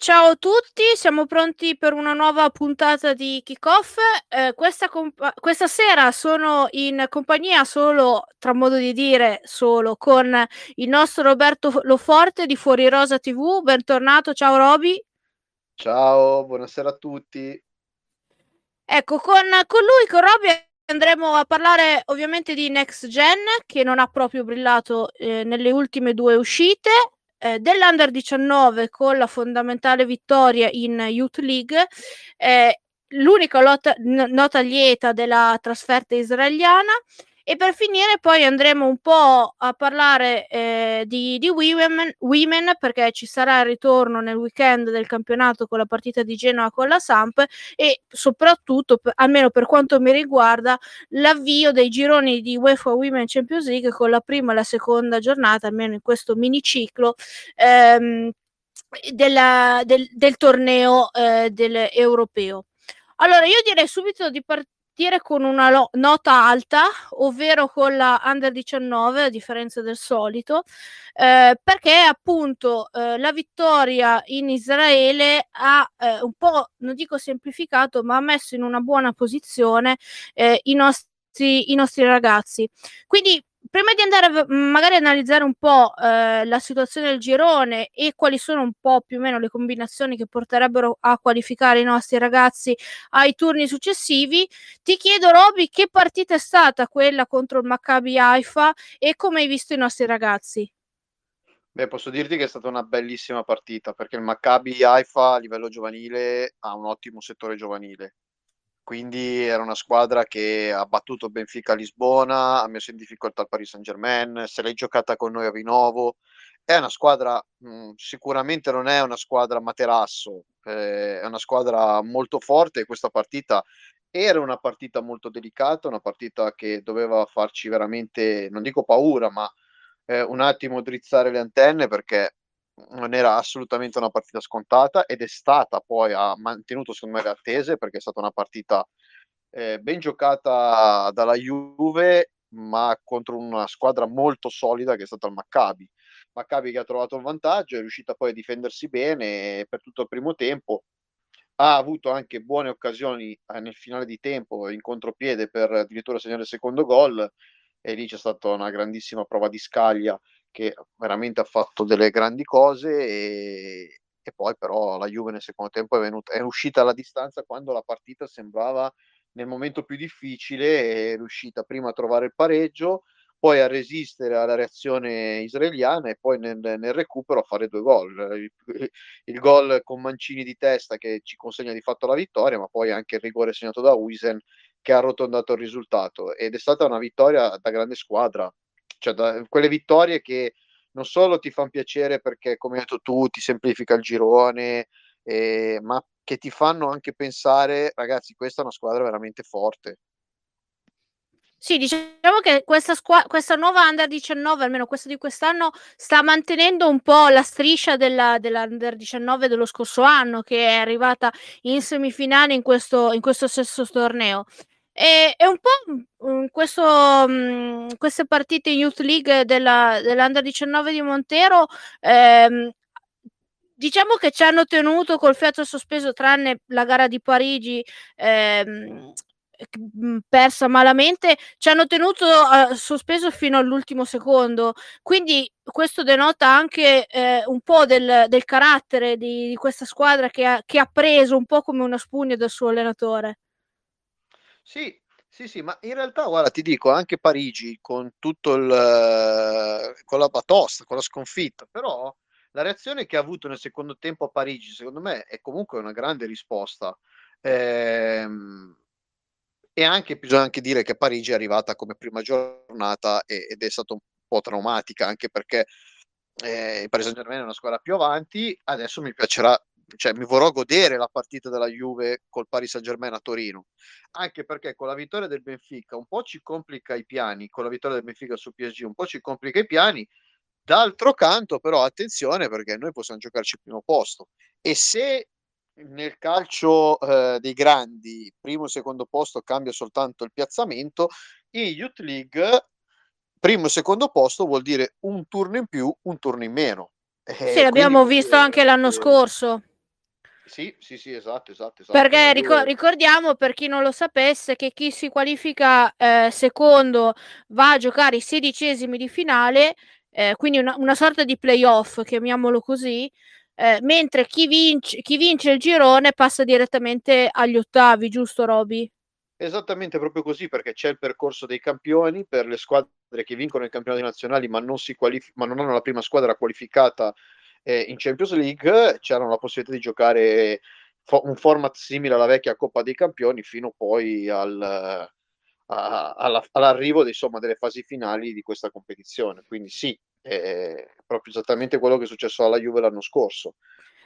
Ciao a tutti, siamo pronti per una nuova puntata di Kickoff. Eh, questa, compa- questa sera sono in compagnia solo, tra modo di dire, solo con il nostro Roberto Loforte di Fuori Rosa TV. Bentornato, ciao Roby. Ciao, buonasera a tutti. Ecco, con, con lui, con Roby, andremo a parlare ovviamente di Next Gen, che non ha proprio brillato eh, nelle ultime due uscite eh, dell'Under 19 con la fondamentale vittoria in Youth League, eh, l'unica lotta, n- nota lieta della trasferta israeliana. E per finire poi andremo un po' a parlare eh, di, di women, women, perché ci sarà il ritorno nel weekend del campionato con la partita di Genoa con la Samp e soprattutto, per, almeno per quanto mi riguarda, l'avvio dei gironi di UEFA Women Champions League con la prima e la seconda giornata, almeno in questo miniciclo. Ehm, della, del, del, torneo eh, del europeo. Allora, io direi subito di partire partire con una lo- nota alta, ovvero con la under 19, a differenza del solito, eh, perché appunto eh, la vittoria in Israele ha eh, un po', non dico semplificato, ma ha messo in una buona posizione eh, i nostri, i nostri ragazzi. Quindi prima di andare a magari analizzare un po' eh, la situazione del girone e quali sono un po' più o meno le combinazioni che porterebbero a qualificare i nostri ragazzi ai turni successivi, ti chiedo Roby che partita è stata quella contro il Maccabi Haifa e come hai visto i nostri ragazzi? Beh, posso dirti che è stata una bellissima partita perché il Maccabi Haifa a livello giovanile ha un ottimo settore giovanile quindi era una squadra che ha battuto Benfica a Lisbona, ha messo in difficoltà il Paris Saint Germain, se l'è giocata con noi a Vinovo. È una squadra, mh, sicuramente non è una squadra materasso, eh, è una squadra molto forte questa partita era una partita molto delicata, una partita che doveva farci veramente, non dico paura, ma eh, un attimo drizzare le antenne perché non era assolutamente una partita scontata ed è stata poi, ha mantenuto secondo me le attese perché è stata una partita eh, ben giocata dalla Juve ma contro una squadra molto solida che è stata il Maccabi. Maccabi che ha trovato un vantaggio, è riuscita poi a difendersi bene per tutto il primo tempo, ha avuto anche buone occasioni eh, nel finale di tempo in contropiede per addirittura segnare il secondo gol e lì c'è stata una grandissima prova di scaglia che veramente ha fatto delle grandi cose e, e poi però la Juve nel secondo tempo è, venuta, è uscita alla distanza quando la partita sembrava nel momento più difficile, è riuscita prima a trovare il pareggio, poi a resistere alla reazione israeliana e poi nel, nel recupero a fare due gol. Il, il, gol con Mancini di testa che ci consegna di fatto la vittoria, ma poi anche il rigore segnato da Wisen che ha arrotondato il risultato ed è stata una vittoria da grande squadra cioè da, quelle vittorie che non solo ti fanno piacere perché, come hai detto tu, ti semplifica il girone, eh, ma che ti fanno anche pensare, ragazzi, questa è una squadra veramente forte. Sì, diciamo che questa, squa- questa nuova Under 19, almeno questa di quest'anno, sta mantenendo un po' la striscia della, dell'Under 19 dello scorso anno, che è arrivata in semifinale in questo, in questo stesso torneo. E, è un po' mh, questo, mh, queste partite in Youth League della, dell'Under 19 di Montero. Ehm, diciamo che ci hanno tenuto col fiato sospeso, tranne la gara di Parigi. Ehm, persa malamente ci hanno tenuto uh, sospeso fino all'ultimo secondo quindi questo denota anche eh, un po' del, del carattere di, di, questa squadra che ha, che ha preso un po' come una spugna dal suo allenatore sì, sì, sì, ma in realtà, guarda, ti dico, anche Parigi con tutto il, eh, con la batosta, con la sconfitta, però la reazione che ha avuto nel secondo tempo a Parigi, secondo me, è comunque una grande risposta. Ehm, e anche bisogna anche dire che Parigi è arrivata come prima giornata ed è stata un po' traumatica, anche perché eh, il Paris Saint Germain è una squadra più avanti, adesso mi piacerà, cioè mi vorrò godere la partita della Juve col Paris Saint Germain a Torino, anche perché con la vittoria del Benfica un po' ci complica i piani, con la vittoria del Benfica su PSG un po' ci complica i piani, d'altro canto però attenzione perché noi possiamo giocarci il primo posto e se nel calcio eh, dei grandi primo e secondo posto cambia soltanto il piazzamento, in Youth League primo e secondo posto vuol dire un turno in più, un turno in meno. Eh, sì, l'abbiamo visto anche l'anno scorso. Sì, sì, sì, esatto, esatto. esatto. Perché ricor- ricordiamo, per chi non lo sapesse, che chi si qualifica eh, secondo va a giocare i sedicesimi di finale, eh, quindi una, una, sorta di playoff, chiamiamolo così, eh, mentre chi vince, chi vince il girone passa direttamente agli ottavi, giusto Roby? Esattamente proprio così, perché c'è il percorso dei campioni per le squadre che vincono i campionati nazionali ma non, si qualif- ma non hanno la prima squadra qualificata eh, in Champions League, c'erano la possibilità di giocare fo- un format simile alla vecchia Coppa dei Campioni fino poi al, a, alla, all'arrivo insomma, delle fasi finali di questa competizione. Quindi sì, è proprio esattamente quello che è successo alla Juve l'anno scorso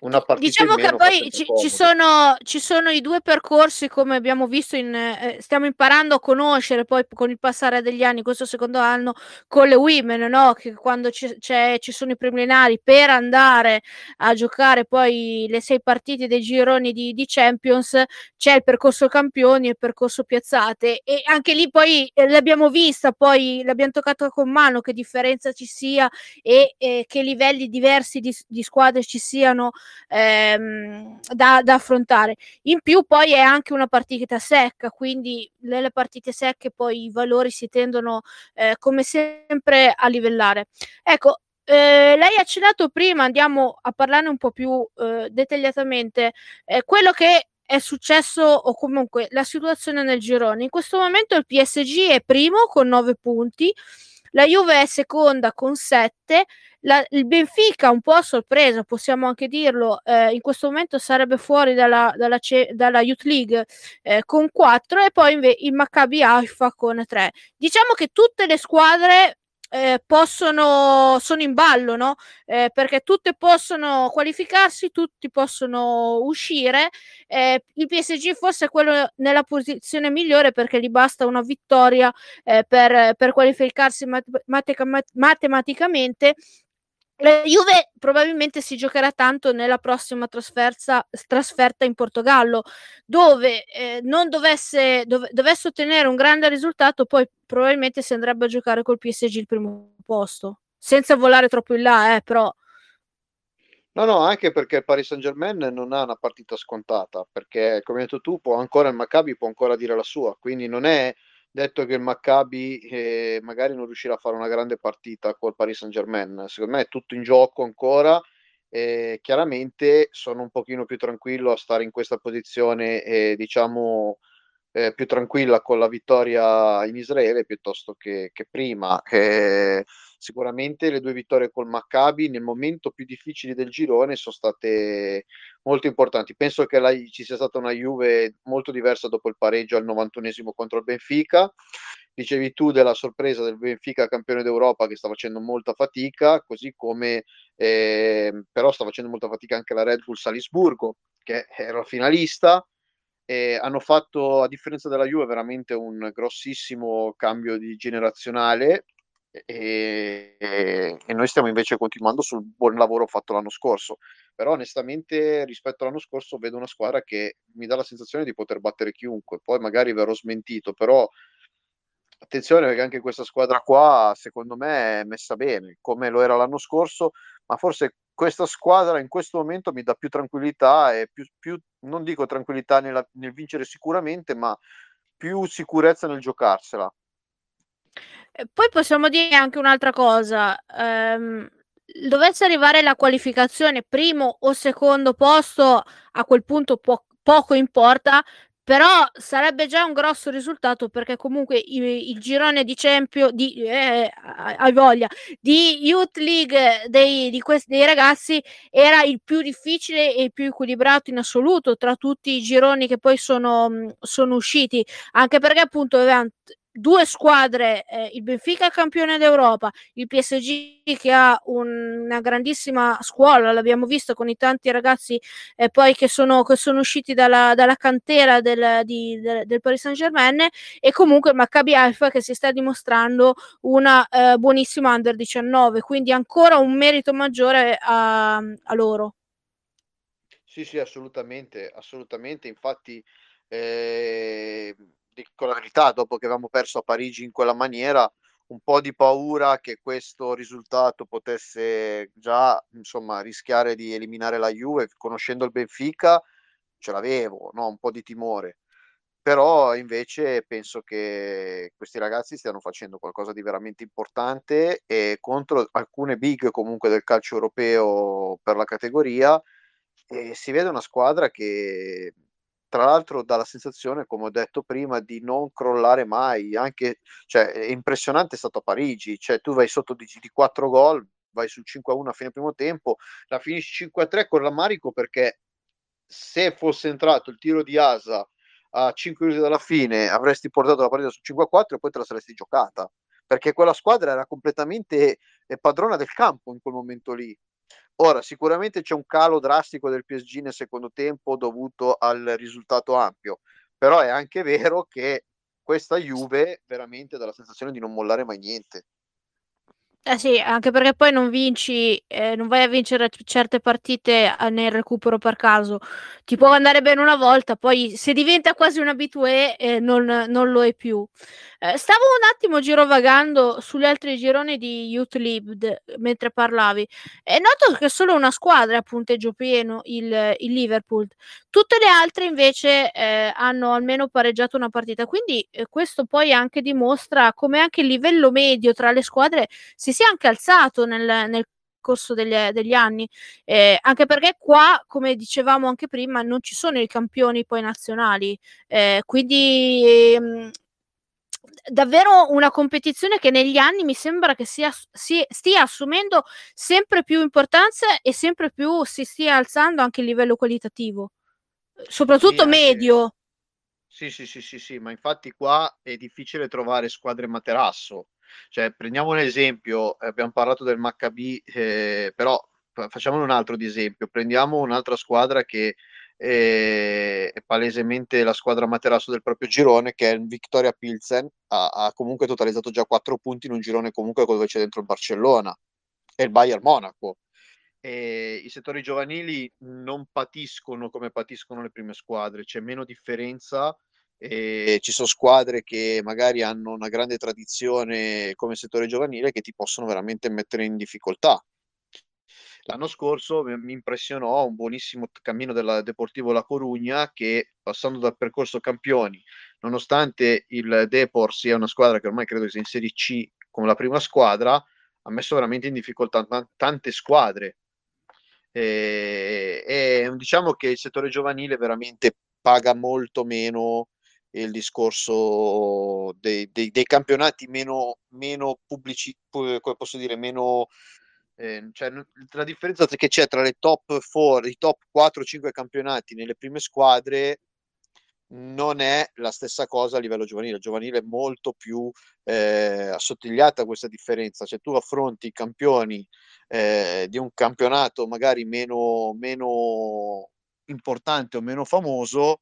una partita diciamo che poi ci, ci, sono, ci, sono, i due percorsi come abbiamo visto in, eh, stiamo imparando a conoscere poi con il passare degli anni questo secondo anno con le women no? che quando ci sono i preliminari per andare a giocare poi le sei partite dei gironi di, di, Champions c'è il percorso campioni e il percorso piazzate e anche lì poi eh, l'abbiamo vista poi l'abbiamo toccato con mano che differenza ci sia e, e che livelli diversi di, di squadre ci siano ehm, da, da, affrontare. In più poi è anche una partita secca, quindi nelle partite secche poi i valori si tendono eh, come sempre a livellare. Ecco, eh, lei ha accennato prima, andiamo a parlarne un po' più eh, dettagliatamente, eh, quello che è successo o comunque la situazione nel girone. In questo momento il PSG è primo con 9 punti, la Juve è seconda con 7, la, il Benfica un po' a sorpresa, possiamo anche dirlo, eh, in questo momento sarebbe fuori dalla, dalla, dalla Youth League eh, con 4 e poi inve- il Maccabi Haifa con 3. Diciamo che tutte le squadre eh, possono, sono in ballo, no? Eh, perché tutte possono qualificarsi, tutti possono uscire. Eh, il PSG forse è quello nella posizione migliore perché gli basta una vittoria eh, per, per, qualificarsi mat- mat- matematicamente la Juve probabilmente si giocherà tanto nella prossima trasferta in Portogallo, dove eh, non dovesse, dove, dovesse ottenere un grande risultato, poi probabilmente si andrebbe a giocare col PSG il primo posto, senza volare troppo in là, eh, però. No, no, anche perché il Paris Saint Germain non ha una partita scontata, perché come hai detto tu, può ancora il Maccabi può ancora dire la sua, quindi non è detto che il Maccabi eh, magari non riuscirà a fare una grande partita col Paris Saint Germain. Secondo me è tutto in gioco ancora. Eh, chiaramente sono un pochino più tranquillo a stare in questa posizione, eh, diciamo, eh, più tranquilla con la vittoria in Israele piuttosto che, che prima. Eh, sicuramente le due vittorie col Maccabi nel momento più difficile del girone sono state molto importanti. Penso che la, ci sia stata una Juve molto diversa dopo il pareggio al 91esimo contro il Benfica. Dicevi tu della sorpresa del Benfica campione d'Europa che sta facendo molta fatica, così come eh, però sta facendo molta fatica anche la Red Bull Salisburgo, che era finalista e hanno fatto, a differenza della Juve, veramente un grossissimo cambio di generazionale e, e, noi stiamo invece continuando sul buon lavoro fatto l'anno scorso. Però onestamente rispetto all'anno scorso vedo una squadra che mi dà la sensazione di poter battere chiunque, poi magari verrò smentito, però attenzione perché anche questa squadra qua secondo me è messa bene, come lo era l'anno scorso, ma forse questa squadra in questo momento mi dà più tranquillità e più, più non dico tranquillità nella, nel vincere sicuramente, ma più sicurezza nel giocarsela. Poi possiamo dire anche un'altra cosa. Um, dovesse arrivare la qualificazione primo o secondo posto, a quel punto po- poco importa, però sarebbe già un grosso risultato perché comunque il, girone di Champions di, eh, hai voglia di Youth League dei, di questi, dei ragazzi era il più difficile e il più equilibrato in assoluto tra tutti i gironi che poi sono, sono usciti anche perché appunto avevano due squadre, eh, il Benfica campione d'Europa, il PSG che ha un, una grandissima scuola, l'abbiamo visto con i tanti ragazzi eh, poi che sono, che sono usciti dalla, dalla cantera del, di, del, del, Paris Saint Germain e comunque il Maccabi Haifa che si sta dimostrando una eh, buonissima under 19, quindi ancora un merito maggiore a, a loro. Sì, sì, assolutamente, assolutamente. Infatti, eh, dico la verità, dopo che avevamo perso a Parigi in quella maniera, un po' di paura che questo risultato potesse già insomma rischiare di eliminare la Juve, conoscendo il Benfica ce l'avevo, no? un po' di timore. Però invece penso che questi ragazzi stiano facendo qualcosa di veramente importante e contro alcune big comunque del calcio europeo per la categoria e si vede una squadra che tra l'altro dà la sensazione, come ho detto prima, di non crollare mai. Anche, cioè, è impressionante è stato a Parigi, cioè tu vai sotto di, di 4 gol, vai sul 5-1 a fine primo tempo, la finisci 5-3 con rammarico perché se fosse entrato il tiro di Asa a 5 minuti dalla fine avresti portato la partita su 5-4 e poi te la saresti giocata perché quella squadra era completamente eh, padrona del campo in quel momento lì Ora, sicuramente c'è un calo drastico del PSG nel secondo tempo dovuto al risultato ampio, però è anche vero che questa Juve veramente dà la sensazione di non mollare mai niente. Eh sì, anche perché poi non vinci, eh, non vai a vincere certe partite nel recupero per caso. Ti può andare bene una volta, poi se diventa quasi un abitué eh, non, non, lo è più. Eh, stavo un attimo girovagando sugli altri gironi di Youth League mentre parlavi e noto che solo una squadra ha punteggio pieno, il, il Liverpool. Tutte le altre invece eh, hanno almeno pareggiato una partita, quindi eh, questo poi anche dimostra come anche il livello medio tra le squadre si sia anche alzato nel, nel corso degli, degli anni, eh, anche perché qua, come dicevamo anche prima, non ci sono i campioni poi nazionali, eh, quindi ehm, davvero una competizione che negli anni mi sembra che sia, si, stia assumendo sempre più importanza e sempre più si stia alzando anche il livello qualitativo, soprattutto sì, medio. Sì, sì, sì, sì, sì, ma infatti qua è difficile trovare squadre materasso cioè, prendiamo un esempio, abbiamo parlato del Maccabi, eh, però facciamo un altro di esempio, prendiamo un'altra squadra che eh, è palesemente la squadra materasso del proprio girone, che è il Victoria Pilsen, ha, ha comunque totalizzato già 4 punti in un girone comunque dove c'è dentro il Barcellona e il Bayern Monaco. E I settori giovanili non patiscono come patiscono le prime squadre, c'è meno differenza e ci sono squadre che magari hanno una grande tradizione come settore giovanile che ti possono veramente mettere in difficoltà. L'anno scorso mi impressionò un buonissimo cammino del Deportivo La Corugna che passando dal percorso campioni, nonostante il Depor sia una squadra che ormai credo sia in Serie C come la prima squadra, ha messo veramente in difficoltà tante squadre. E, e diciamo che il settore giovanile veramente paga molto meno il discorso dei, dei, dei campionati meno, meno pubblici, come posso dire, meno... Eh, cioè, la differenza che c'è tra le top 4, i top 4-5 campionati nelle prime squadre non è la stessa cosa a livello giovanile. Il giovanile è molto più eh, assottigliata questa differenza. Cioè, tu affronti i campioni eh, di un campionato magari meno, meno importante o meno famoso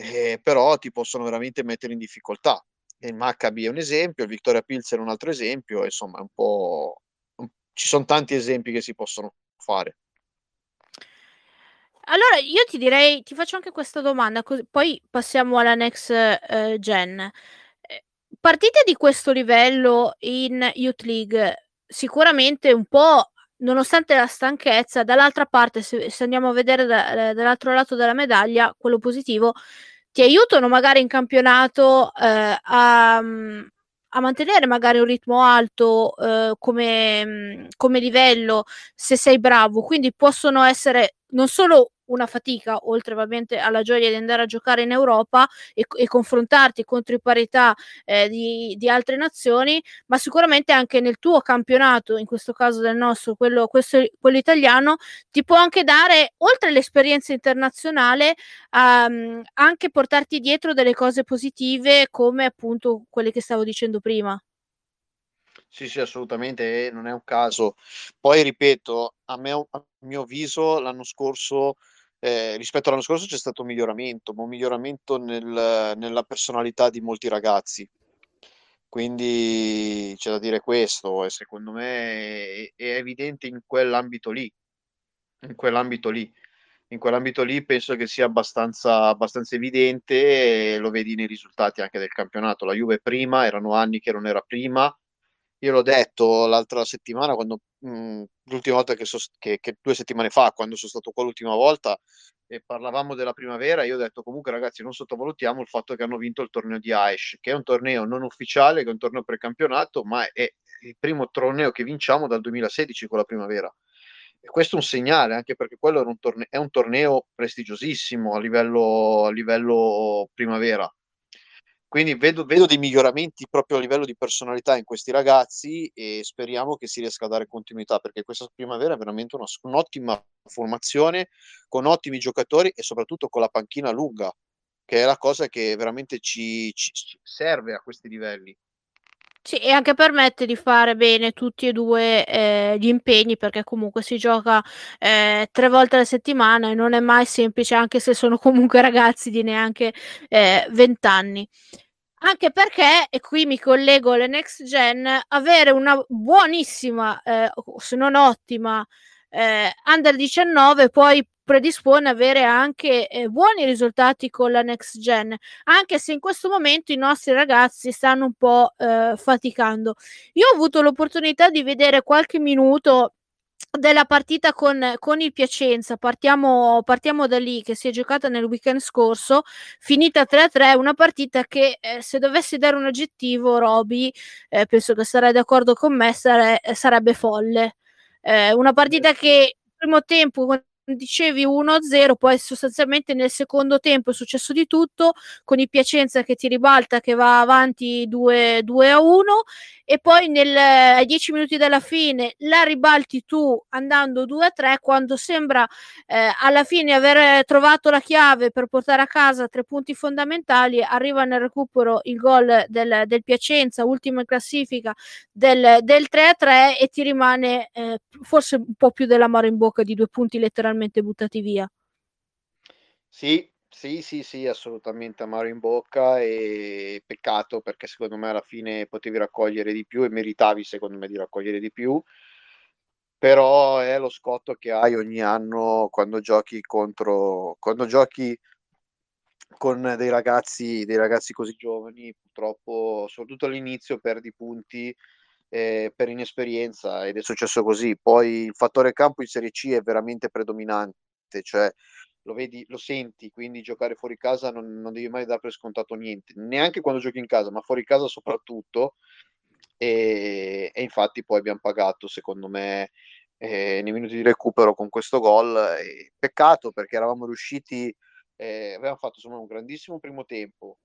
eh, però ti possono veramente mettere in difficoltà. Il Maccabi è un esempio, il Victoria Pilsen è un altro esempio, insomma, un po'... ci sono tanti esempi che si possono fare. Allora, io ti direi, ti faccio anche questa domanda, così, poi passiamo alla next uh, gen. Eh, partite di questo livello in Youth League, sicuramente un po' nonostante la stanchezza, dall'altra parte, se, se andiamo a vedere da, dall'altro lato della medaglia, quello positivo, ti aiutano magari in campionato eh, a, a, mantenere magari un ritmo alto eh, come, come livello se sei bravo. Quindi possono essere non solo una fatica, oltre ovviamente alla gioia di andare a giocare in Europa e, e confrontarti contro i parità eh, di, di, altre nazioni, ma sicuramente anche nel tuo campionato, in questo caso del nostro, quello, questo, quello italiano, ti può anche dare, oltre all'esperienza internazionale, um, anche portarti dietro delle cose positive come appunto quelle che stavo dicendo prima. Sì, sì, assolutamente, non è un caso. Poi ripeto, a, me, a mio avviso l'anno scorso, eh, rispetto all'anno scorso c'è stato un miglioramento, ma un miglioramento nel, nella personalità di molti ragazzi. Quindi c'è da dire questo e secondo me è, è evidente in quell'ambito lì. In quell'ambito lì. In quell'ambito lì penso che sia abbastanza, abbastanza evidente e lo vedi nei risultati anche del campionato. La Juve prima, erano anni che non era prima, io l'ho detto l'altra settimana, quando, mh, mhmm, l'ultima volta che, so, che, che, due settimane fa, quando sono stato qua l'ultima volta e parlavamo della primavera, io ho detto comunque ragazzi non sottovalutiamo il fatto che hanno vinto il torneo di Aish, che è un torneo non ufficiale, che è un torneo precampionato, ma è il primo torneo che vinciamo dal 2016 con la primavera. E questo è un segnale, anche perché quello un torneo, è un torneo prestigiosissimo a livello, a livello primavera quindi vedo, vedo, dei miglioramenti proprio a livello di personalità in questi ragazzi e speriamo che si riesca a dare continuità perché questa primavera è veramente una, un'ottima formazione con ottimi giocatori e soprattutto con la panchina lunga, che è la cosa che veramente ci, ci serve a questi livelli. Sì, e anche permette di fare bene tutti e due eh, gli impegni perché comunque si gioca eh, tre volte alla settimana e non è mai semplice anche se sono comunque ragazzi di neanche eh, 20 anni. Anche perché, e qui mi collego alle next gen, avere una buonissima, eh, se non ottima, eh, under 19 poi predispone avere anche eh, buoni risultati con la next gen, anche se in questo momento i nostri ragazzi stanno un po' eh, faticando. Io ho avuto l'opportunità di vedere qualche minuto della partita con, con il Piacenza. Partiamo, partiamo, da lì, che si è giocata nel weekend scorso, finita 3-3, una partita che eh, se dovessi dare un aggettivo, Roby, eh, penso che sarai d'accordo con me, sare- sarebbe folle. Eh, una partita che primo tempo dicevi 1-0, poi sostanzialmente nel secondo tempo è successo di tutto, con il Piacenza che ti ribalta, che va avanti 2-1 e poi nel, ai 10 minuti della fine la ribalti tu andando 2-3 quando sembra eh, alla fine aver trovato la chiave per portare a casa tre punti fondamentali, arriva nel recupero il gol del, del Piacenza, ultima in classifica del, del 3-3 e ti rimane eh, forse un po' più dell'amaro in bocca di due punti letteralmente letteralmente buttati via. Sì, sì, sì, sì, assolutamente amaro in bocca e peccato perché secondo me alla fine potevi raccogliere di più e meritavi secondo me di raccogliere di più, però è lo scotto che hai ogni anno quando giochi contro, quando giochi con dei ragazzi, dei ragazzi così giovani, purtroppo soprattutto all'inizio perdi punti eh, per inesperienza ed è successo così. Poi il fattore campo in Serie C è veramente predominante, cioè lo vedi, lo senti, quindi giocare fuori casa non, non devi mai dare per scontato niente, neanche quando giochi in casa, ma fuori casa soprattutto. E, e infatti poi abbiamo pagato, secondo me, eh, nei minuti di recupero con questo gol. Peccato perché eravamo riusciti, eh, avevamo fatto insomma un grandissimo primo tempo,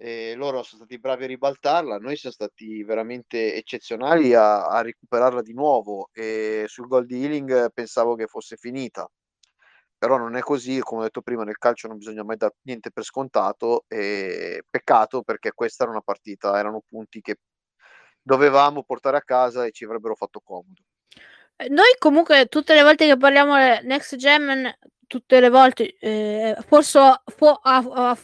e loro sono stati bravi a ribaltarla, noi siamo stati veramente eccezionali a, a recuperarla di nuovo e sul gol di Healing pensavo che fosse finita, però non è così, come ho detto prima nel calcio non bisogna mai dare niente per scontato e peccato perché questa era una partita, erano punti che dovevamo portare a casa e ci avrebbero fatto comodo. Noi comunque tutte le volte che parliamo Next Gen tutte le volte, eh, forse a, a, a,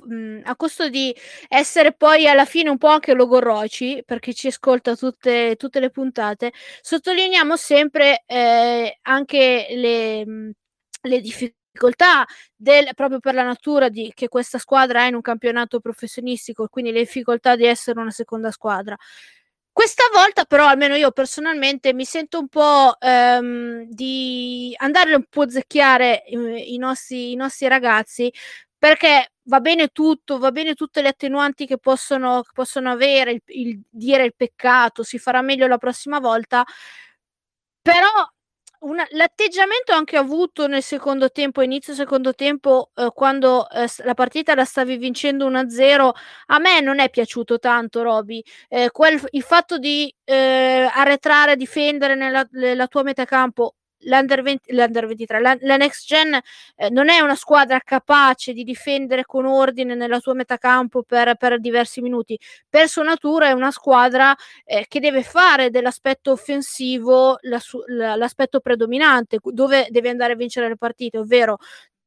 a, costo di essere poi alla fine un po' anche logorroici, perché ci ascolta tutte, tutte le puntate, sottolineiamo sempre eh, anche le, le difficoltà del, proprio per la natura di, che questa squadra ha in un campionato professionistico, quindi le difficoltà di essere una seconda squadra. Questa volta però, almeno io personalmente, mi sento un po' ehm, di andare un po' a zecchiare i, i, nostri, i nostri ragazzi perché va bene tutto, va bene tutte le attenuanti che possono, che possono avere, il, il, dire il peccato, si farà meglio la prossima volta, però una, l'atteggiamento anche avuto nel secondo tempo, inizio secondo tempo, eh, quando eh, la partita la stavi vincendo 1-0, a me non è piaciuto tanto, Roby. Eh, il fatto di eh, arretrare, difendere nella, nella tua metacampo l'Under, 20, l'Under 23, la, la Next Gen eh, non è una squadra capace di difendere con ordine nella sua metacampo per, per diversi minuti. Per sua natura è una squadra eh, che deve fare dell'aspetto offensivo la su, la, l'aspetto predominante, dove deve andare a vincere le partite, ovvero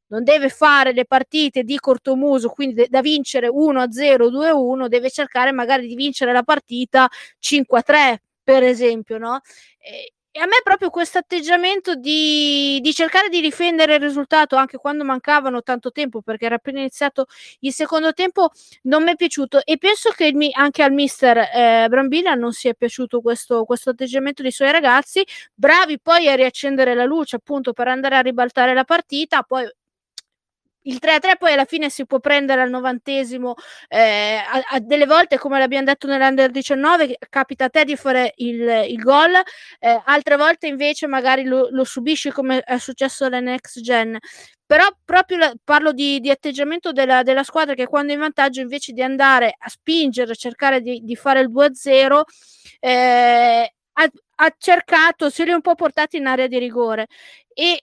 non deve fare le partite di cortomuso, quindi de- da vincere 1-0, 2-1, deve cercare magari di vincere la partita 5-3, per esempio, no? E, e a me proprio questo atteggiamento di, di, cercare di difendere il risultato anche quando mancavano tanto tempo, perché era appena iniziato il secondo tempo, non mi è piaciuto. E penso che mi, anche al mister eh, Brambilla non sia piaciuto questo, questo atteggiamento dei suoi ragazzi, bravi poi a riaccendere la luce appunto per andare a ribaltare la partita. Poi il 3-3 poi alla fine si può prendere al novantesimo eh, a, a, delle volte come l'abbiamo detto nell'Under 19 capita a te di fare il, il gol eh, altre volte invece magari lo, lo, subisci come è successo alla Next Gen. Però proprio la, parlo di, di atteggiamento della, della, squadra che quando è in vantaggio invece di andare a spingere cercare di, di fare il 2-0 eh, ha, ha cercato se li ha un po' portati in area di rigore. E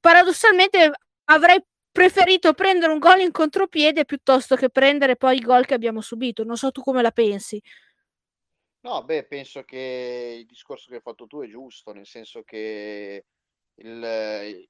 paradossalmente avrei preferito prendere un gol in contropiede piuttosto che prendere poi i gol che abbiamo subito. Non so tu come la pensi. No, beh, penso che il discorso che hai fatto tu è giusto, nel senso che il,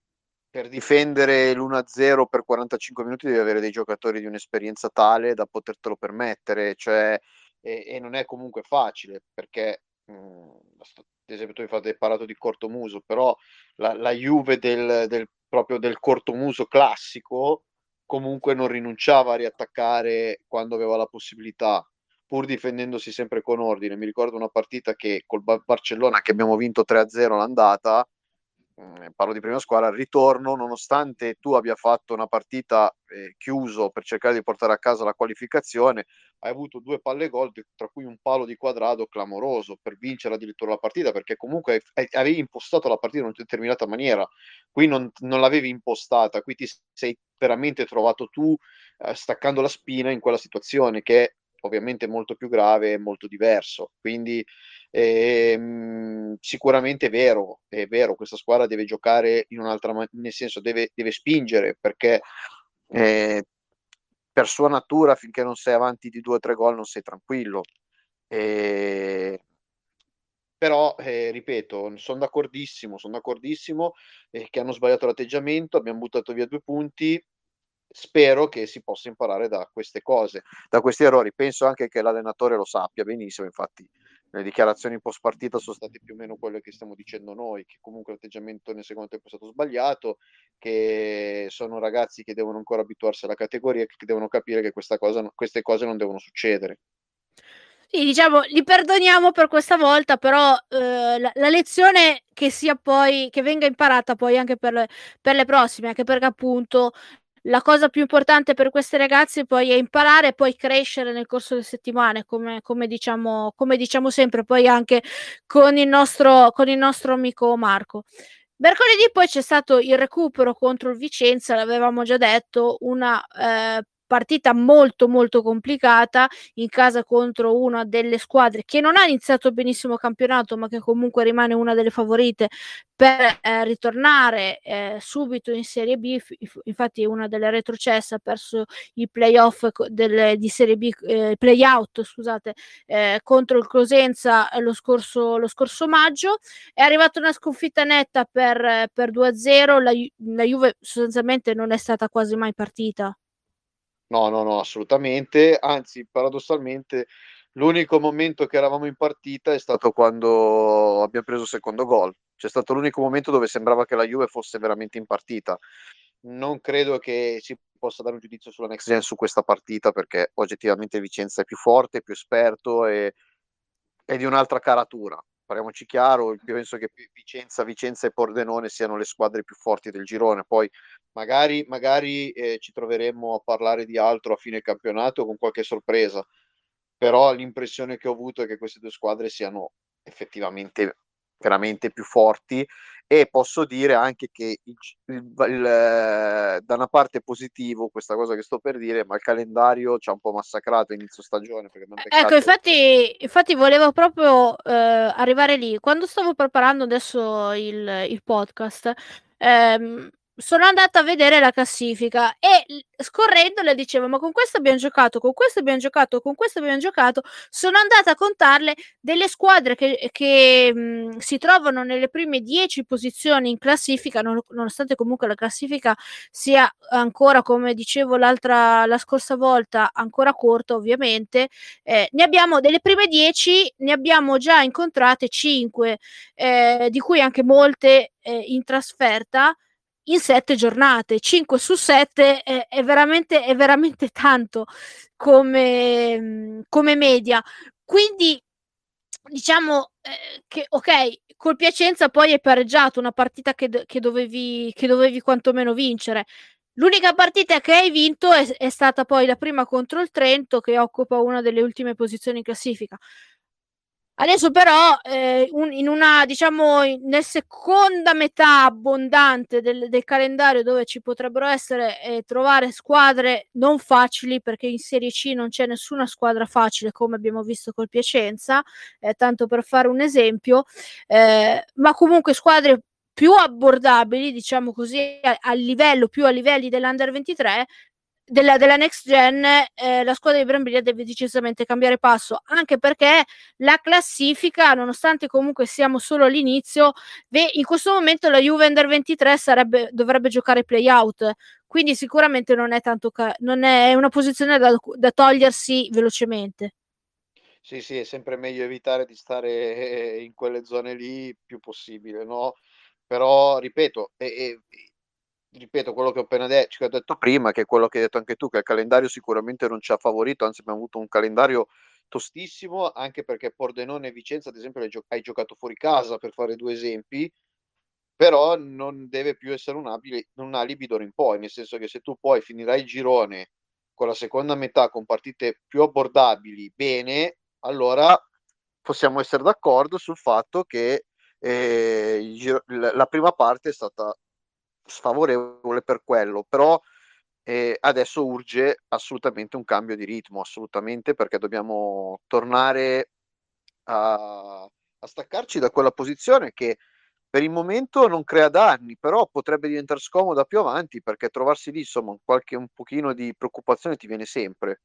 per difendere l'1-0 per 45 minuti devi avere dei giocatori di un'esperienza tale da potertelo permettere, cioè, e, e non è comunque facile perché mh, ad esempio tu hai parlato di cortomuso, però la, la Juve del, del proprio del cortomuso classico, comunque non rinunciava a riattaccare quando aveva la possibilità, pur difendendosi sempre con ordine. Mi ricordo una partita che col Barcellona che abbiamo vinto 3-0 l'andata, eh, parlo di prima squadra, al ritorno, nonostante tu abbia fatto una partita eh, chiuso per cercare di portare a casa la qualificazione, hai avuto due palle gol, tra cui un palo di quadrato clamoroso per vincere addirittura la partita, perché comunque avevi impostato la partita in una determinata maniera, qui non, non l'avevi impostata, qui ti sei veramente trovato tu eh, staccando la spina in quella situazione che ovviamente molto più grave e molto diverso. Quindi ehm, sicuramente è vero, è vero, questa squadra deve giocare in un'altra maniera, nel senso deve, deve spingere perché eh, per sua natura finché non sei avanti di due o tre gol non sei tranquillo. Eh, però eh, ripeto, sono d'accordissimo, sono d'accordissimo eh, che hanno sbagliato l'atteggiamento, abbiamo buttato via due punti, spero che si possa imparare da queste cose, da questi errori. Penso anche che l'allenatore lo sappia benissimo, infatti le dichiarazioni post partita sono state più o meno quelle che stiamo dicendo noi, che comunque l'atteggiamento nel secondo tempo è stato sbagliato, che sono ragazzi che devono ancora abituarsi alla categoria e che devono capire che cosa, queste cose non devono succedere. Sì, diciamo, li perdoniamo per questa volta, però eh, la, la, lezione che sia poi, che venga imparata poi anche per le, per le prossime, anche perché appunto la cosa più importante per questi ragazzi poi è imparare e poi crescere nel corso delle settimane, come, come, diciamo, come diciamo sempre, poi anche con il nostro, con il nostro amico Marco. Mercoledì poi c'è stato il recupero contro il Vicenza, l'avevamo già detto, una eh, partita molto molto complicata in casa contro una delle squadre che non ha iniziato benissimo il campionato ma che comunque rimane una delle favorite per eh, ritornare eh, subito in Serie B. Infatti una delle retrocesse ha perso i playoff del, di Serie B eh, playout scusate eh, contro il Cosenza lo scorso, lo scorso maggio. È arrivata una sconfitta netta per, per 2-0 la, la Juve sostanzialmente non è stata quasi mai partita No, no, no, assolutamente. Anzi, paradossalmente, l'unico momento che eravamo in partita è stato quando abbiamo preso il secondo gol. C'è stato l'unico momento dove sembrava che la Juve fosse veramente in partita. Non credo che si possa dare un giudizio sulla next gen su questa partita perché oggettivamente Vicenza è più forte, più esperto e è di un'altra caratura. Parliamoci chiaro, io penso che Vicenza, Vicenza e Pordenone siano le squadre più forti del girone. Poi magari, magari eh, ci troveremo a parlare di altro a fine campionato con qualche sorpresa, però l'impressione che ho avuto è che queste due squadre siano effettivamente veramente più forti e posso dire anche che il, il, il, da una parte è positivo questa cosa che sto per dire, ma il calendario ci ha un po' massacrato inizio stagione. ecco, infatti, infatti volevo proprio eh, arrivare lì. Quando stavo preparando adesso il, il podcast, ehm, sono andata a vedere la classifica e scorrendo le dicevo ma con questo abbiamo giocato, con questo abbiamo giocato, con questo abbiamo giocato, sono andata a contarle delle squadre che, che mh, si trovano nelle prime 10 posizioni in classifica, non, nonostante comunque la classifica sia ancora, come dicevo l'altra, la scorsa volta, ancora corta ovviamente, eh, ne abbiamo delle prime 10, ne abbiamo già incontrate 5, eh, di cui anche molte eh, in trasferta in sette giornate, 5 su 7 è, è, veramente, è veramente tanto come, come media. Quindi diciamo eh, che ok, col Piacenza poi è pareggiato una partita che, che, dovevi, che dovevi quantomeno vincere. L'unica partita che hai vinto è, è, stata poi la prima contro il Trento, che occupa una delle ultime posizioni in classifica. Adesso però eh, un, in una diciamo nel seconda metà abbondante del, del calendario dove ci potrebbero essere eh, trovare squadre non facili perché in Serie C non c'è nessuna squadra facile come abbiamo visto col Piacenza, eh, tanto per fare un esempio, eh, ma comunque squadre più abbordabili, diciamo così, a, a livello più a livelli dell'Under 23 della, della next gen eh, la squadra di Brambilla deve decisamente cambiare passo anche perché la classifica nonostante comunque siamo solo all'inizio ve, in questo momento la Juve Under 23 sarebbe, dovrebbe giocare play out quindi sicuramente non è tanto ca- non è una posizione da, da togliersi velocemente. Sì sì è sempre meglio evitare di stare in quelle zone lì più possibile no? Però ripeto e, e ripeto quello che ho appena de- che ho detto prima, che è quello che hai detto anche tu, che il calendario sicuramente non ci ha favorito, anzi abbiamo avuto un calendario tostissimo, anche perché Pordenone e Vicenza, ad esempio, hai giocato fuori casa, per fare due esempi, però non deve più essere un, abile, un alibi d'ora in poi, nel senso che se tu poi finirai il girone con la seconda metà con partite più abbordabili, bene, allora possiamo essere d'accordo sul fatto che eh, giro- la prima parte è stata sfavorevole per quello, però eh, adesso urge assolutamente un cambio di ritmo, assolutamente perché dobbiamo tornare a, a staccarci da quella posizione che per il momento non crea danni, però potrebbe diventare scomoda più avanti perché trovarsi lì, insomma, qualche un pochino di preoccupazione ti viene sempre.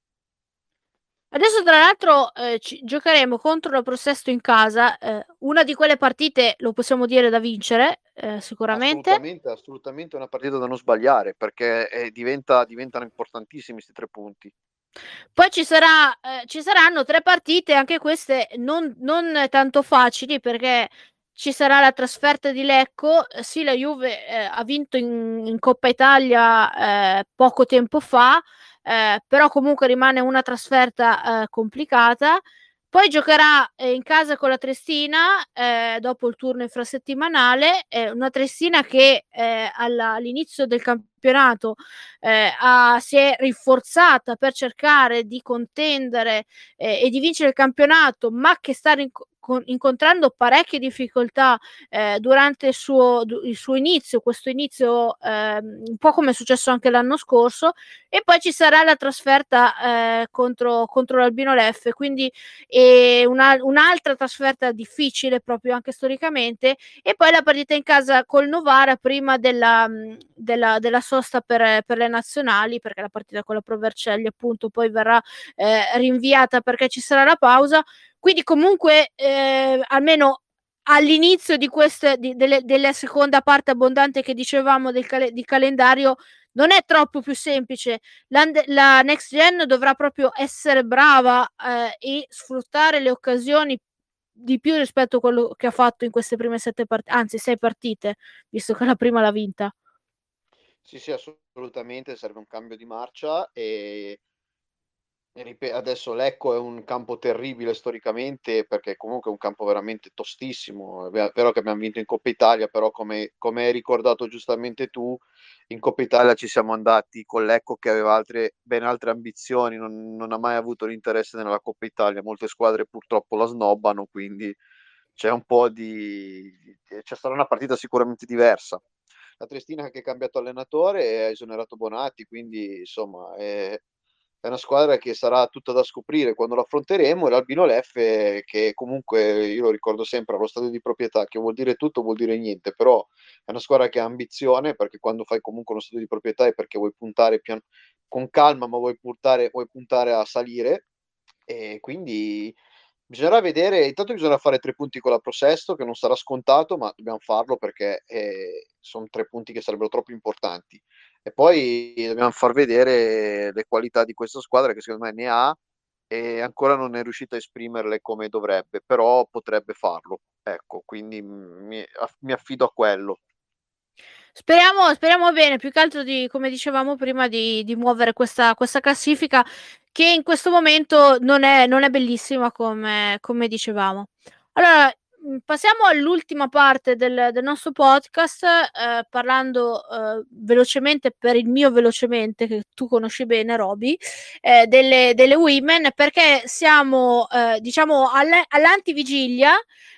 Adesso tra l'altro eh, ci giocheremo contro la Prosesto in casa, eh, una di quelle partite lo possiamo dire da vincere, eh, sicuramente. Assolutamente, assolutamente una partita da non sbagliare perché eh, diventa, diventano importantissimi questi tre punti. Poi ci, sarà, eh, ci saranno tre partite, anche queste non, non, tanto facili perché ci sarà la trasferta di Lecco. Sì, la Juve eh, ha vinto in, in Coppa Italia poco tempo fa eh, però comunque rimane una trasferta eh, complicata. Poi giocherà eh, in casa con la Trestina eh, dopo il turno infrasettimanale, una Trestina che eh, alla, all'inizio del campionato eh, ha, si è rinforzata per cercare di contendere e di vincere il campionato, ma che sta rinc- con, incontrando parecchie difficoltà eh, durante il suo, il suo, inizio, questo inizio eh, un po' come è successo anche l'anno scorso, e poi ci sarà la trasferta eh, contro, contro l'Albino Leffe, quindi una, un'altra trasferta difficile proprio anche storicamente, e poi la partita in casa col Novara prima della, della, della sosta per, per, le nazionali, perché la partita con la Pro Vercelli appunto poi verrà eh, rinviata perché ci sarà la pausa. Quindi comunque eh, almeno all'inizio di queste, di, delle, della seconda parte abbondante che dicevamo del cal- di calendario non è troppo più semplice. La, la next gen dovrà proprio essere brava eh, e sfruttare le occasioni di più rispetto a quello che ha fatto in queste prime sette partite, anzi sei partite, visto che la prima l'ha vinta. Sì, sì, assolutamente serve un cambio di marcia e Adesso Lecco è un campo terribile storicamente perché comunque è un campo veramente tostissimo. È vero che abbiamo vinto in Coppa Italia, però come, come hai ricordato giustamente tu, in Coppa Italia ci siamo andati con Lecco che aveva altre, ben altre ambizioni, non, non ha mai avuto l'interesse nella Coppa Italia. Molte squadre purtroppo la snobbano, quindi c'è un po' di... c'è sarà una partita sicuramente diversa. La Triestina che ha cambiato allenatore e ha esonerato Bonatti, quindi insomma è, è una squadra che sarà tutta da scoprire quando l'affronteremo e l'Albino Leffe che comunque io lo ricordo sempre allo stadio di proprietà che vuol dire tutto vuol dire niente però è una squadra che ha ambizione perché quando fai comunque uno stadio di proprietà è perché vuoi puntare pian- con calma ma vuoi puntare, vuoi puntare a salire. E quindi bisognerà vedere intanto bisogna fare tre punti con la Prosesto che non sarà scontato ma dobbiamo farlo perché eh, sono tre punti che sarebbero troppo importanti e poi dobbiamo far vedere le qualità di questa squadra che secondo me ne ha e ancora non è riuscita a esprimerle come dovrebbe, però potrebbe farlo. Ecco, quindi mi, mi affido a quello. Speriamo, speriamo bene, più che altro di, come dicevamo prima, di, di muovere questa, questa, classifica che in questo momento non è, non è bellissima come, come dicevamo. Allora, passiamo all'ultima parte del, del nostro podcast, eh, parlando eh, velocemente per il mio velocemente, che tu conosci bene, Roby, eh, delle, delle women, perché siamo eh, diciamo all- all'antivigilia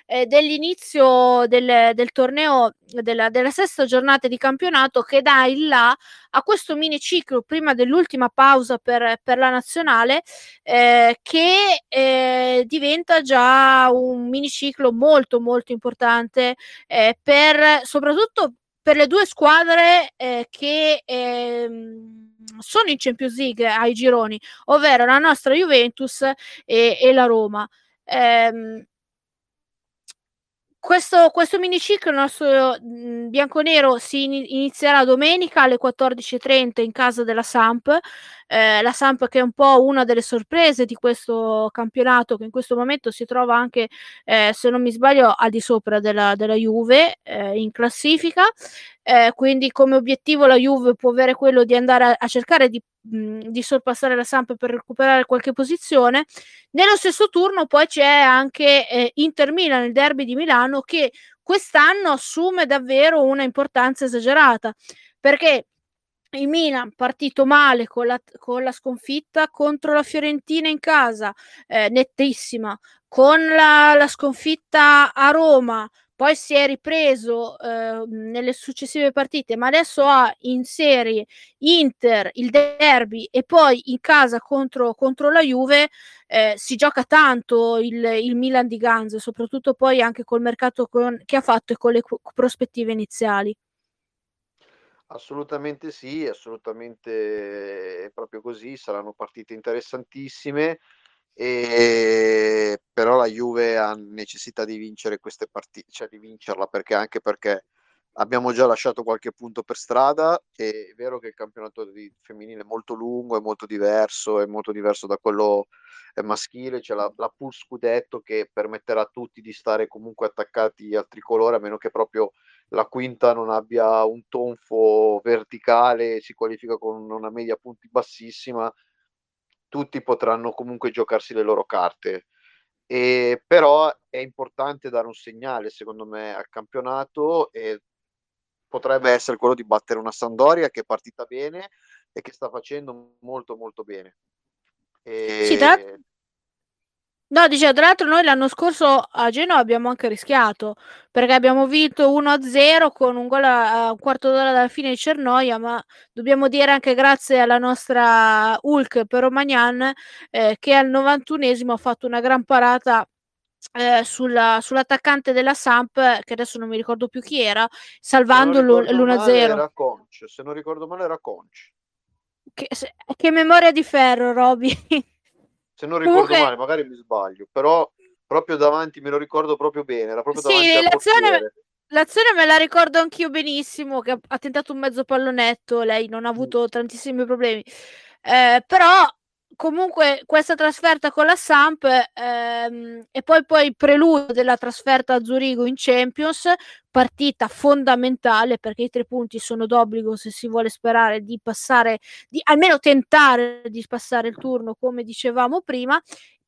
eh, dell'inizio del, del torneo della, della, sesta giornata di campionato che dà il là a questo mini ciclo prima dell'ultima pausa per, per la nazionale eh, che eh, diventa già un mini ciclo molto molto importante eh, per soprattutto per le due squadre eh, che ehm, sono in Champions League ai gironi, ovvero la nostra Juventus e, e la Roma. Eh, questo, questo miniciclo nostro mh, bianconero si in- inizierà domenica alle 14.30 in casa della Samp. Eh, la Samp che è un po' una delle sorprese di questo campionato che in questo momento si trova anche, eh, se non mi sbaglio, al di sopra della, della Juve eh, in classifica. Eh, quindi come obiettivo la Juve può avere quello di andare a, a cercare di di sorpassare la Samp per recuperare qualche posizione. Nello stesso turno poi c'è anche eh, Inter Milan, il derby di Milano, che quest'anno assume davvero una importanza esagerata perché il Milan partito male con la, con la sconfitta contro la Fiorentina in casa, eh, nettissima, con la, la sconfitta a Roma poi si è ripreso eh, nelle successive partite, ma adesso ha in serie Inter, il derby e poi in casa contro, contro la Juve eh, si gioca tanto il, il, Milan di Ganzo, soprattutto poi anche col mercato con, che ha fatto e con le prospettive iniziali. Assolutamente sì, assolutamente è proprio così, saranno partite interessantissime. E, però la Juve ha necessità di vincere queste partite, cioè di vincerla perché anche perché abbiamo già lasciato qualche punto per strada è vero che il campionato femminile è molto lungo, è molto diverso, è molto diverso da quello maschile, c'è la, la pool scudetto che permetterà a tutti di stare comunque attaccati al tricolore a meno che proprio la quinta non abbia un tonfo verticale, si qualifica con una media punti bassissima tutti potranno comunque giocarsi le loro carte. E, però è importante dare un segnale, secondo me, al campionato e potrebbe essere quello di battere una Sandoria che è partita bene e che sta facendo molto molto bene. E... Sì, tra, No, dice, tra l'altro noi l'anno scorso a Genova abbiamo anche rischiato, perché abbiamo vinto 1-0 con un gol a, un quarto d'ora dalla fine di Cernoia, ma dobbiamo dire anche grazie alla nostra Hulk per Romagnan, eh, che al 91esimo ha fatto una gran parata eh, sulla, sull'attaccante della Samp, che adesso non mi ricordo più chi era, salvando l'1-0. Era Conch, se non ricordo male era Conch. Che, che memoria di ferro, Roby. Se non ricordo Comunque... male, magari mi sbaglio, però proprio davanti me lo ricordo proprio bene, era proprio sì, davanti l'azione, l'azione me la ricordo anch'io benissimo, che ha tentato un mezzo pallonetto, lei non ha mm. avuto tantissimi problemi, eh, però comunque questa trasferta con la Samp ehm, e poi poi il preludio della trasferta a Zurigo in Champions partita fondamentale perché i tre punti sono d'obbligo se si vuole sperare di passare di almeno tentare di passare il turno come dicevamo prima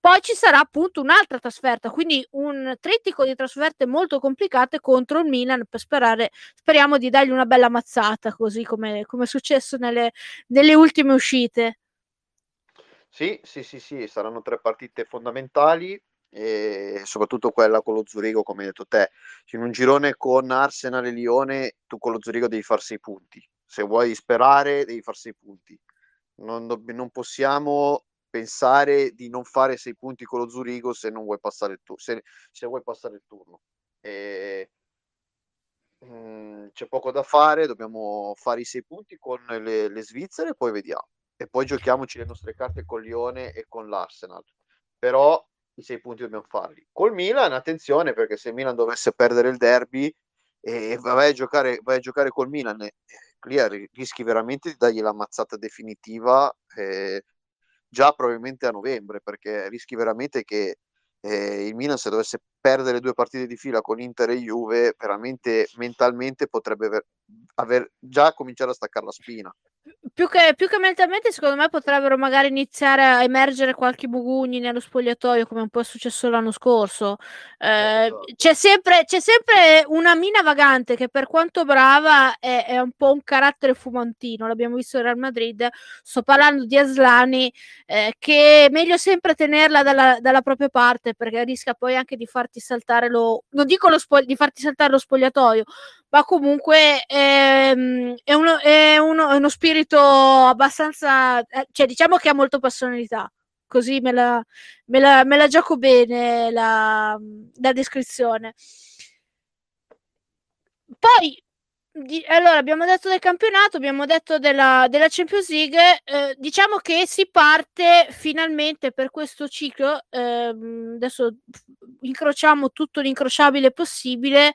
poi ci sarà appunto un'altra trasferta, quindi un trittico di trasferte molto complicate contro il Milan per sperare, speriamo di dargli una bella mazzata, così come, come è successo nelle, nelle ultime uscite. Sì, sì, sì, sì, saranno tre partite fondamentali e soprattutto quella con lo Zurigo, come hai detto te. In un girone con Arsenal e Lione, tu con lo Zurigo devi fare sei punti. Se vuoi sperare, devi fare sei punti. Non, non possiamo pensare di non fare sei punti con lo Zurigo se non vuoi passare il, tu- se, se vuoi passare il turno. E, mm, c'è poco da fare, dobbiamo fare i sei punti con le, le Svizzere e poi vediamo. E poi giochiamoci le nostre carte con Lione e con l'Arsenal. Però i sei punti dobbiamo farli. Col Milan, attenzione, perché se Milan dovesse perdere il derby e vai a giocare, vai a giocare col Milan, eh, lì rischi veramente di dargli la mazzata definitiva eh, già probabilmente a novembre, perché rischi veramente che eh, il Milan se dovesse perdere due partite di fila con Inter e Juve, veramente mentalmente potrebbe aver, aver già cominciato a staccare la spina più che, più che, mentalmente, secondo me potrebbero magari iniziare a emergere qualche bugugni nello spogliatoio, come un po' è successo l'anno scorso. Eh, esatto. c'è, sempre, c'è, sempre, una mina vagante che, per quanto brava, è, è, un po' un carattere fumantino. L'abbiamo visto in Real Madrid. Sto parlando di Aslani, eh, che è meglio sempre tenerla dalla, dalla, propria parte perché rischia poi anche di farti saltare lo. Non dico lo spog- di farti saltare lo spogliatoio, ma comunque ehm, è, uno, è, uno, è, uno, spirito abbastanza, eh, cioè diciamo che ha molta personalità, così me la, me la, me la gioco bene la, la descrizione. Poi, di, allora, abbiamo detto del campionato, abbiamo detto della, della Champions League, eh, diciamo che si parte finalmente per questo ciclo, eh, adesso incrociamo tutto l'incrociabile possibile,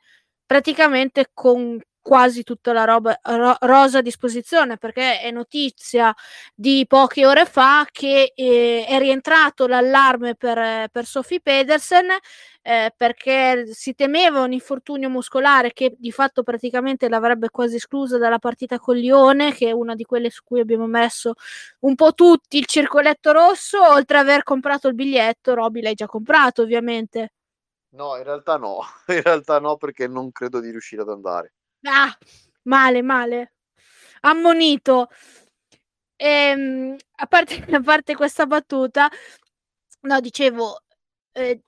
praticamente con quasi tutta la roba ro- rosa a disposizione perché è notizia di poche ore fa che eh, è rientrato l'allarme per, per Sophie Pedersen eh, perché si temeva un infortunio muscolare che di fatto praticamente l'avrebbe quasi esclusa dalla partita con Lione che è una di quelle su cui abbiamo messo un po' tutti il circoletto rosso oltre ad aver comprato il biglietto Roby l'hai già comprato ovviamente No, in realtà no, in realtà no perché non credo di riuscire ad andare. Ah, male, male. Ammonito. Ehm, a parte, a parte questa battuta, no, dicevo, eh,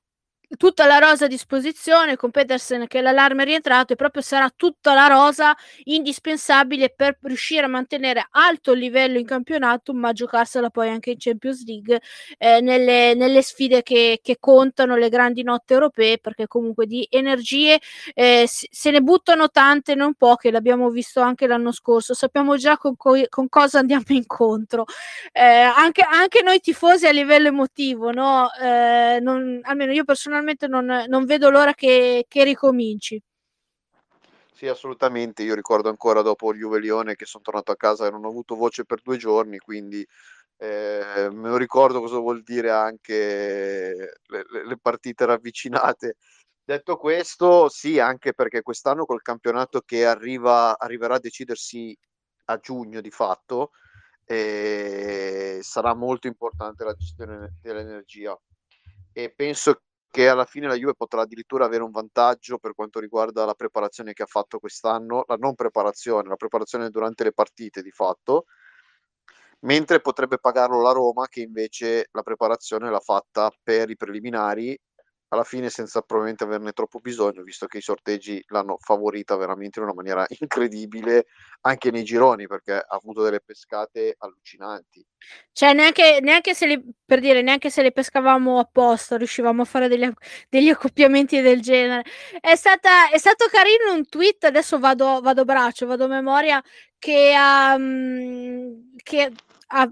tutta la rosa a disposizione con Petersen che l'allarme è rientrato e proprio sarà tutta la rosa indispensabile per riuscire a mantenere alto livello in campionato ma giocarsela poi anche in Champions League eh, nelle, nelle, sfide che, che, contano le grandi notte europee perché comunque di energie eh, se ne buttano tante non poche l'abbiamo visto anche l'anno scorso sappiamo già con, co- con cosa andiamo incontro eh, anche, anche, noi tifosi a livello emotivo no? Eh, non, almeno io personalmente personalmente non, non vedo l'ora che, che, ricominci. Sì, assolutamente. Io ricordo ancora dopo il Juve Lione che sono tornato a casa e non ho avuto voce per due giorni, quindi eh, me lo ricordo cosa vuol dire anche le, le partite ravvicinate. Detto questo, sì, anche perché quest'anno col campionato che arriva, arriverà a decidersi a giugno di fatto, eh, sarà molto importante la gestione dell'energia e penso che alla fine la Juve potrà addirittura avere un vantaggio per quanto riguarda la preparazione che ha fatto quest'anno, la non preparazione, la preparazione durante le partite di fatto, mentre potrebbe pagarlo la Roma che invece la preparazione l'ha fatta per i preliminari alla fine senza probabilmente averne troppo bisogno, visto che i sorteggi l'hanno favorita veramente in una maniera incredibile anche nei gironi, perché ha avuto delle pescate allucinanti. Cioè, neanche, neanche se le, per dire, neanche se le pescavamo apposta, riuscivamo a fare degli, degli accoppiamenti del genere. È, stata, è stato carino un tweet, adesso vado, vado braccio, vado memoria, che, um, che ha,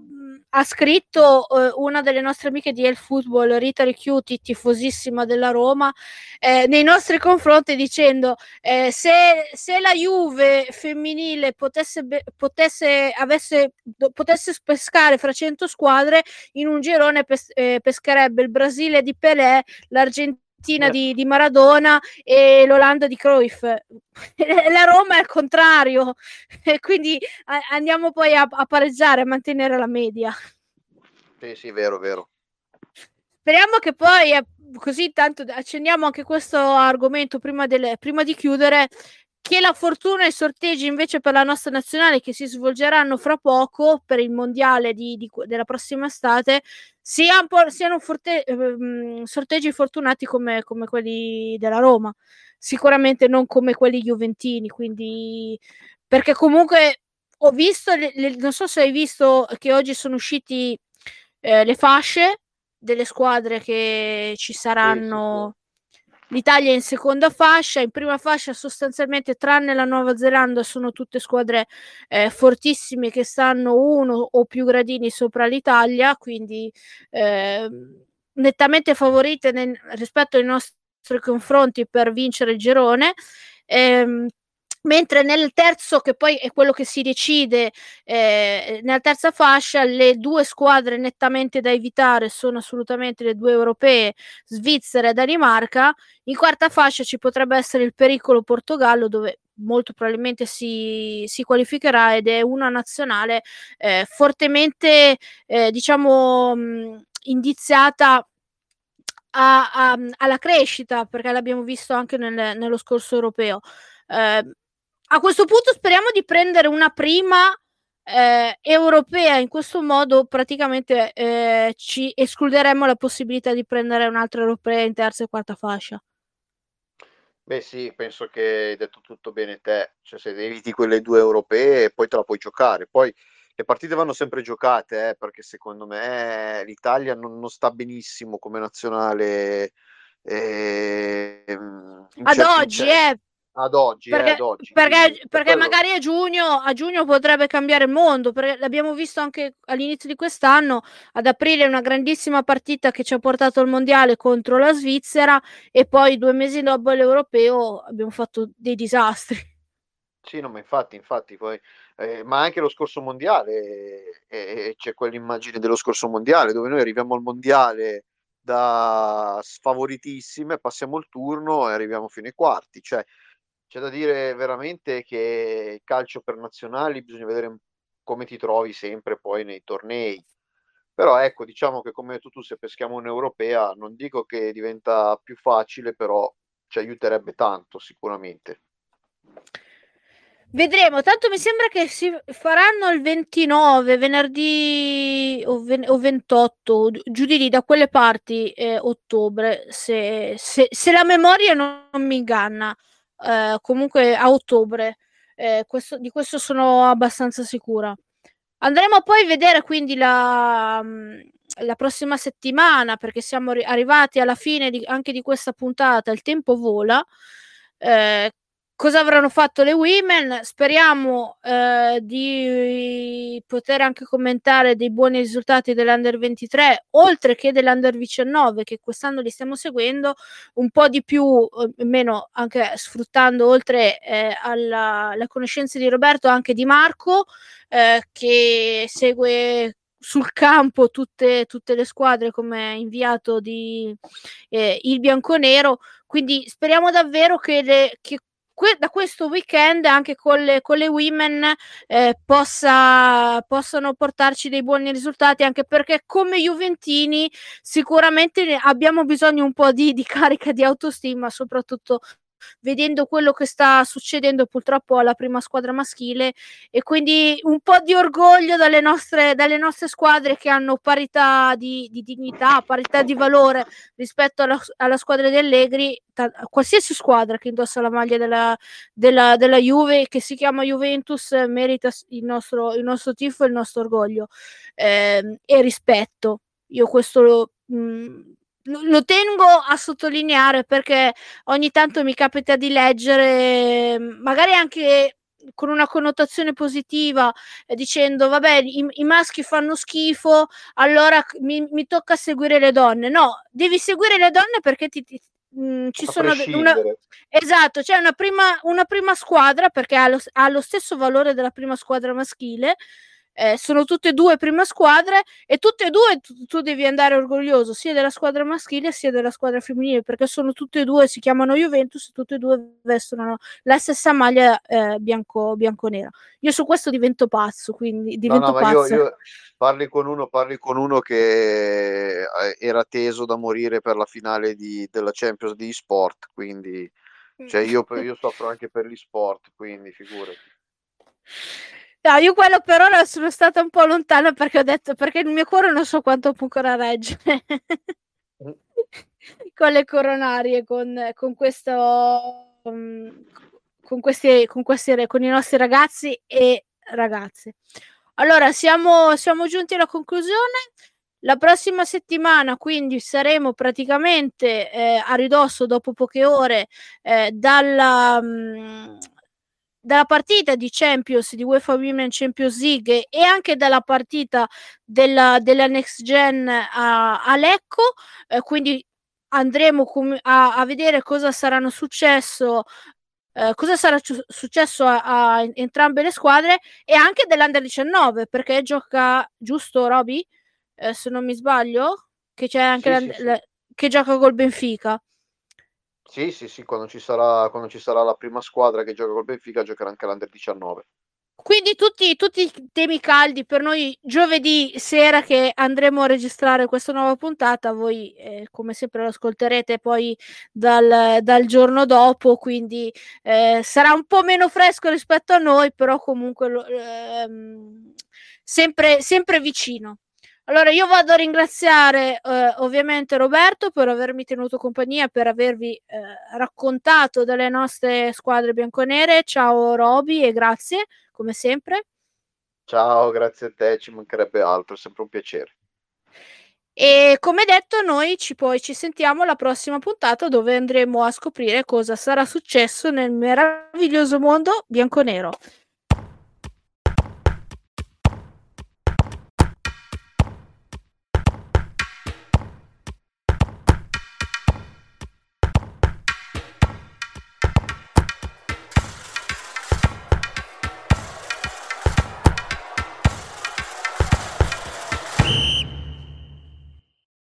ha scritto eh, una delle nostre amiche di El Football, Rita Richiuti, tifosissima della Roma, eh, nei nostri confronti dicendo eh, se, se, la Juve femminile potesse, potesse, avesse, potesse pescare fra 100 squadre, in un girone pes- eh, pescherebbe il Brasile di Pelé, l'Argentina di, di, Maradona e l'Olanda di Cruyff. La Roma è al contrario, e quindi andiamo poi a, a, pareggiare, a mantenere la media. Sì, sì, vero, vero. Speriamo che poi, eh, così tanto accendiamo anche questo argomento prima, delle, prima di chiudere, che la fortuna e i sorteggi invece per la nostra nazionale che si svolgeranno fra poco per il mondiale di, di, della prossima estate sia siano forte, eh, sorteggi fortunati come, come, quelli della Roma, sicuramente non come quelli juventini, quindi perché comunque ho visto, le, le, non so se hai visto che oggi sono usciti eh, le fasce delle squadre che ci saranno. L'Italia in seconda fascia, in prima fascia sostanzialmente tranne la Nuova Zelanda sono tutte squadre eh, fortissime che stanno uno o più gradini sopra l'Italia, quindi eh, nettamente favorite nel, rispetto ai nostri confronti per vincere il girone. Eh, mentre nel terzo, che poi è quello che si decide, eh, nella terza fascia, le due squadre nettamente da evitare sono assolutamente le due europee, Svizzera e Danimarca. In quarta fascia ci potrebbe essere il pericolo Portogallo, dove molto probabilmente si, si qualificherà ed è una nazionale eh, fortemente, eh, diciamo, mh, indiziata a, a, alla crescita, perché l'abbiamo visto anche nel, nello scorso europeo. Eh, a questo punto speriamo di prendere una prima eh, europea, in questo modo praticamente eh, ci escluderemmo la possibilità di prendere un'altra europea in terza e quarta fascia. Beh sì, penso che hai detto tutto bene te, cioè se eviti quelle due europee poi te la puoi giocare, poi le partite vanno sempre giocate eh, perché secondo me l'Italia non, non sta benissimo come nazionale. Eh, Ad oggi, eh, ad oggi, perché, eh, ad oggi. perché, perché magari a giugno, a giugno, potrebbe cambiare il mondo, perché l'abbiamo visto anche all'inizio di quest'anno, ad aprile una grandissima partita che ci ha portato al mondiale contro la Svizzera e poi due mesi dopo l'europeo abbiamo fatto dei disastri. Sì, no, ma infatti, infatti poi, eh, ma anche lo scorso mondiale, eh, c'è quell'immagine dello scorso mondiale dove noi arriviamo al mondiale da sfavoritissime, passiamo il turno e arriviamo fino ai quarti, cioè c'è da dire veramente che calcio per nazionali bisogna vedere come ti trovi sempre poi nei tornei. Però ecco, diciamo che come tu, tu se peschiamo un'europea, non dico che diventa più facile, però ci aiuterebbe tanto sicuramente. Vedremo, tanto mi sembra che si faranno il 29, venerdì o, ven- o 28, giù di lì, da quelle parti, eh, ottobre, se, se, se la memoria non, non mi inganna eh, comunque a ottobre. Eh, questo, di questo sono abbastanza sicura. Andremo poi a vedere quindi la, mm, la prossima settimana perché siamo ri- arrivati alla fine di, anche di questa puntata. Il tempo vola. Eh, cosa avranno fatto le women. Speriamo eh, di poter anche commentare dei buoni risultati dell'Under 23, oltre che dell'Under 19, che quest'anno li stiamo seguendo un po' di più, meno anche sfruttando oltre eh, alla, alla conoscenza di Roberto, anche di Marco, eh, che segue sul campo tutte, tutte, le squadre come inviato di eh, il bianconero quindi speriamo davvero che, le, che que- da questo weekend anche con le, con le women eh, possa, possano portarci dei buoni risultati anche perché come Juventini sicuramente abbiamo bisogno un po' di, di carica di autostima soprattutto vedendo quello che sta succedendo purtroppo alla prima squadra maschile e quindi un po' di orgoglio dalle nostre, dalle nostre squadre che hanno parità di, di dignità, parità di valore rispetto alla, alla squadra di Allegri, ta, qualsiasi squadra che indossa la maglia della, della, della Juve che si chiama Juventus merita il nostro, il nostro tifo e il nostro orgoglio eh, e rispetto. Io questo lo, mh, mm, lo tengo a sottolineare perché ogni tanto mi capita di leggere, magari anche con una connotazione positiva, eh, dicendo vabbè i, i, maschi fanno schifo, allora mi, mi, tocca seguire le donne. No, devi seguire le donne perché ti, ti mh, mm, ci a sono una, esatto, c'è una prima, una prima squadra perché ha lo, ha lo stesso valore della prima squadra maschile eh, sono tutte e due prima squadre e tutte e due tu, tu, devi andare orgoglioso sia della squadra maschile sia della squadra femminile perché sono tutte e due, si chiamano Juventus e tutte e due vestono la stessa maglia eh, bianco, bianco-nera. Io su questo divento pazzo, quindi divento no, no, pazzo. Io, io parli, con uno, parli con uno che eh, era teso da morire per la finale di, della Champions di sport, quindi cioè io, io soffro anche per gli sport, quindi figurati. No, io quello per ora sono stata un po' lontana perché ho detto perché il mio cuore non so quanto può ancora reggere mm. con le coronarie, con, con questo um, con questi, con questi con i nostri ragazzi e ragazze. Allora, siamo, siamo giunti alla conclusione. La prossima settimana, quindi, saremo praticamente eh, a ridosso dopo poche ore eh, dalla, mh, mm, dalla partita di Champions di UEFA Women Champions League e anche dalla partita della, della Next Gen a, a Lecco. Eh, quindi andremo com- a, a, vedere cosa saranno successo. Uh, cosa sarà ci- successo a, a, entrambe le squadre e anche dell'Under 19 perché gioca giusto Roby uh, se non mi sbaglio che c'è anche sì, sì, sì. che gioca col Benfica sì, sì, sì, quando ci, sarà, quando ci sarà la prima squadra che gioca col Benfica giocherà anche l'Under 19. Quindi tutti, tutti i temi caldi per noi giovedì sera che andremo a registrare questa nuova puntata, voi eh, come sempre lo ascolterete poi dal, dal giorno dopo, quindi eh, sarà un po' meno fresco rispetto a noi, però comunque lo, ehm, sempre, sempre vicino. Allora, io vado a ringraziare eh, ovviamente Roberto per avermi tenuto compagnia, per avervi eh, raccontato delle nostre squadre bianconere. Ciao Roby e grazie, come sempre. Ciao, grazie a te, ci mancherebbe altro, è sempre un piacere. E come detto, noi ci, poi ci sentiamo alla prossima puntata dove andremo a scoprire cosa sarà successo nel meraviglioso mondo bianconero.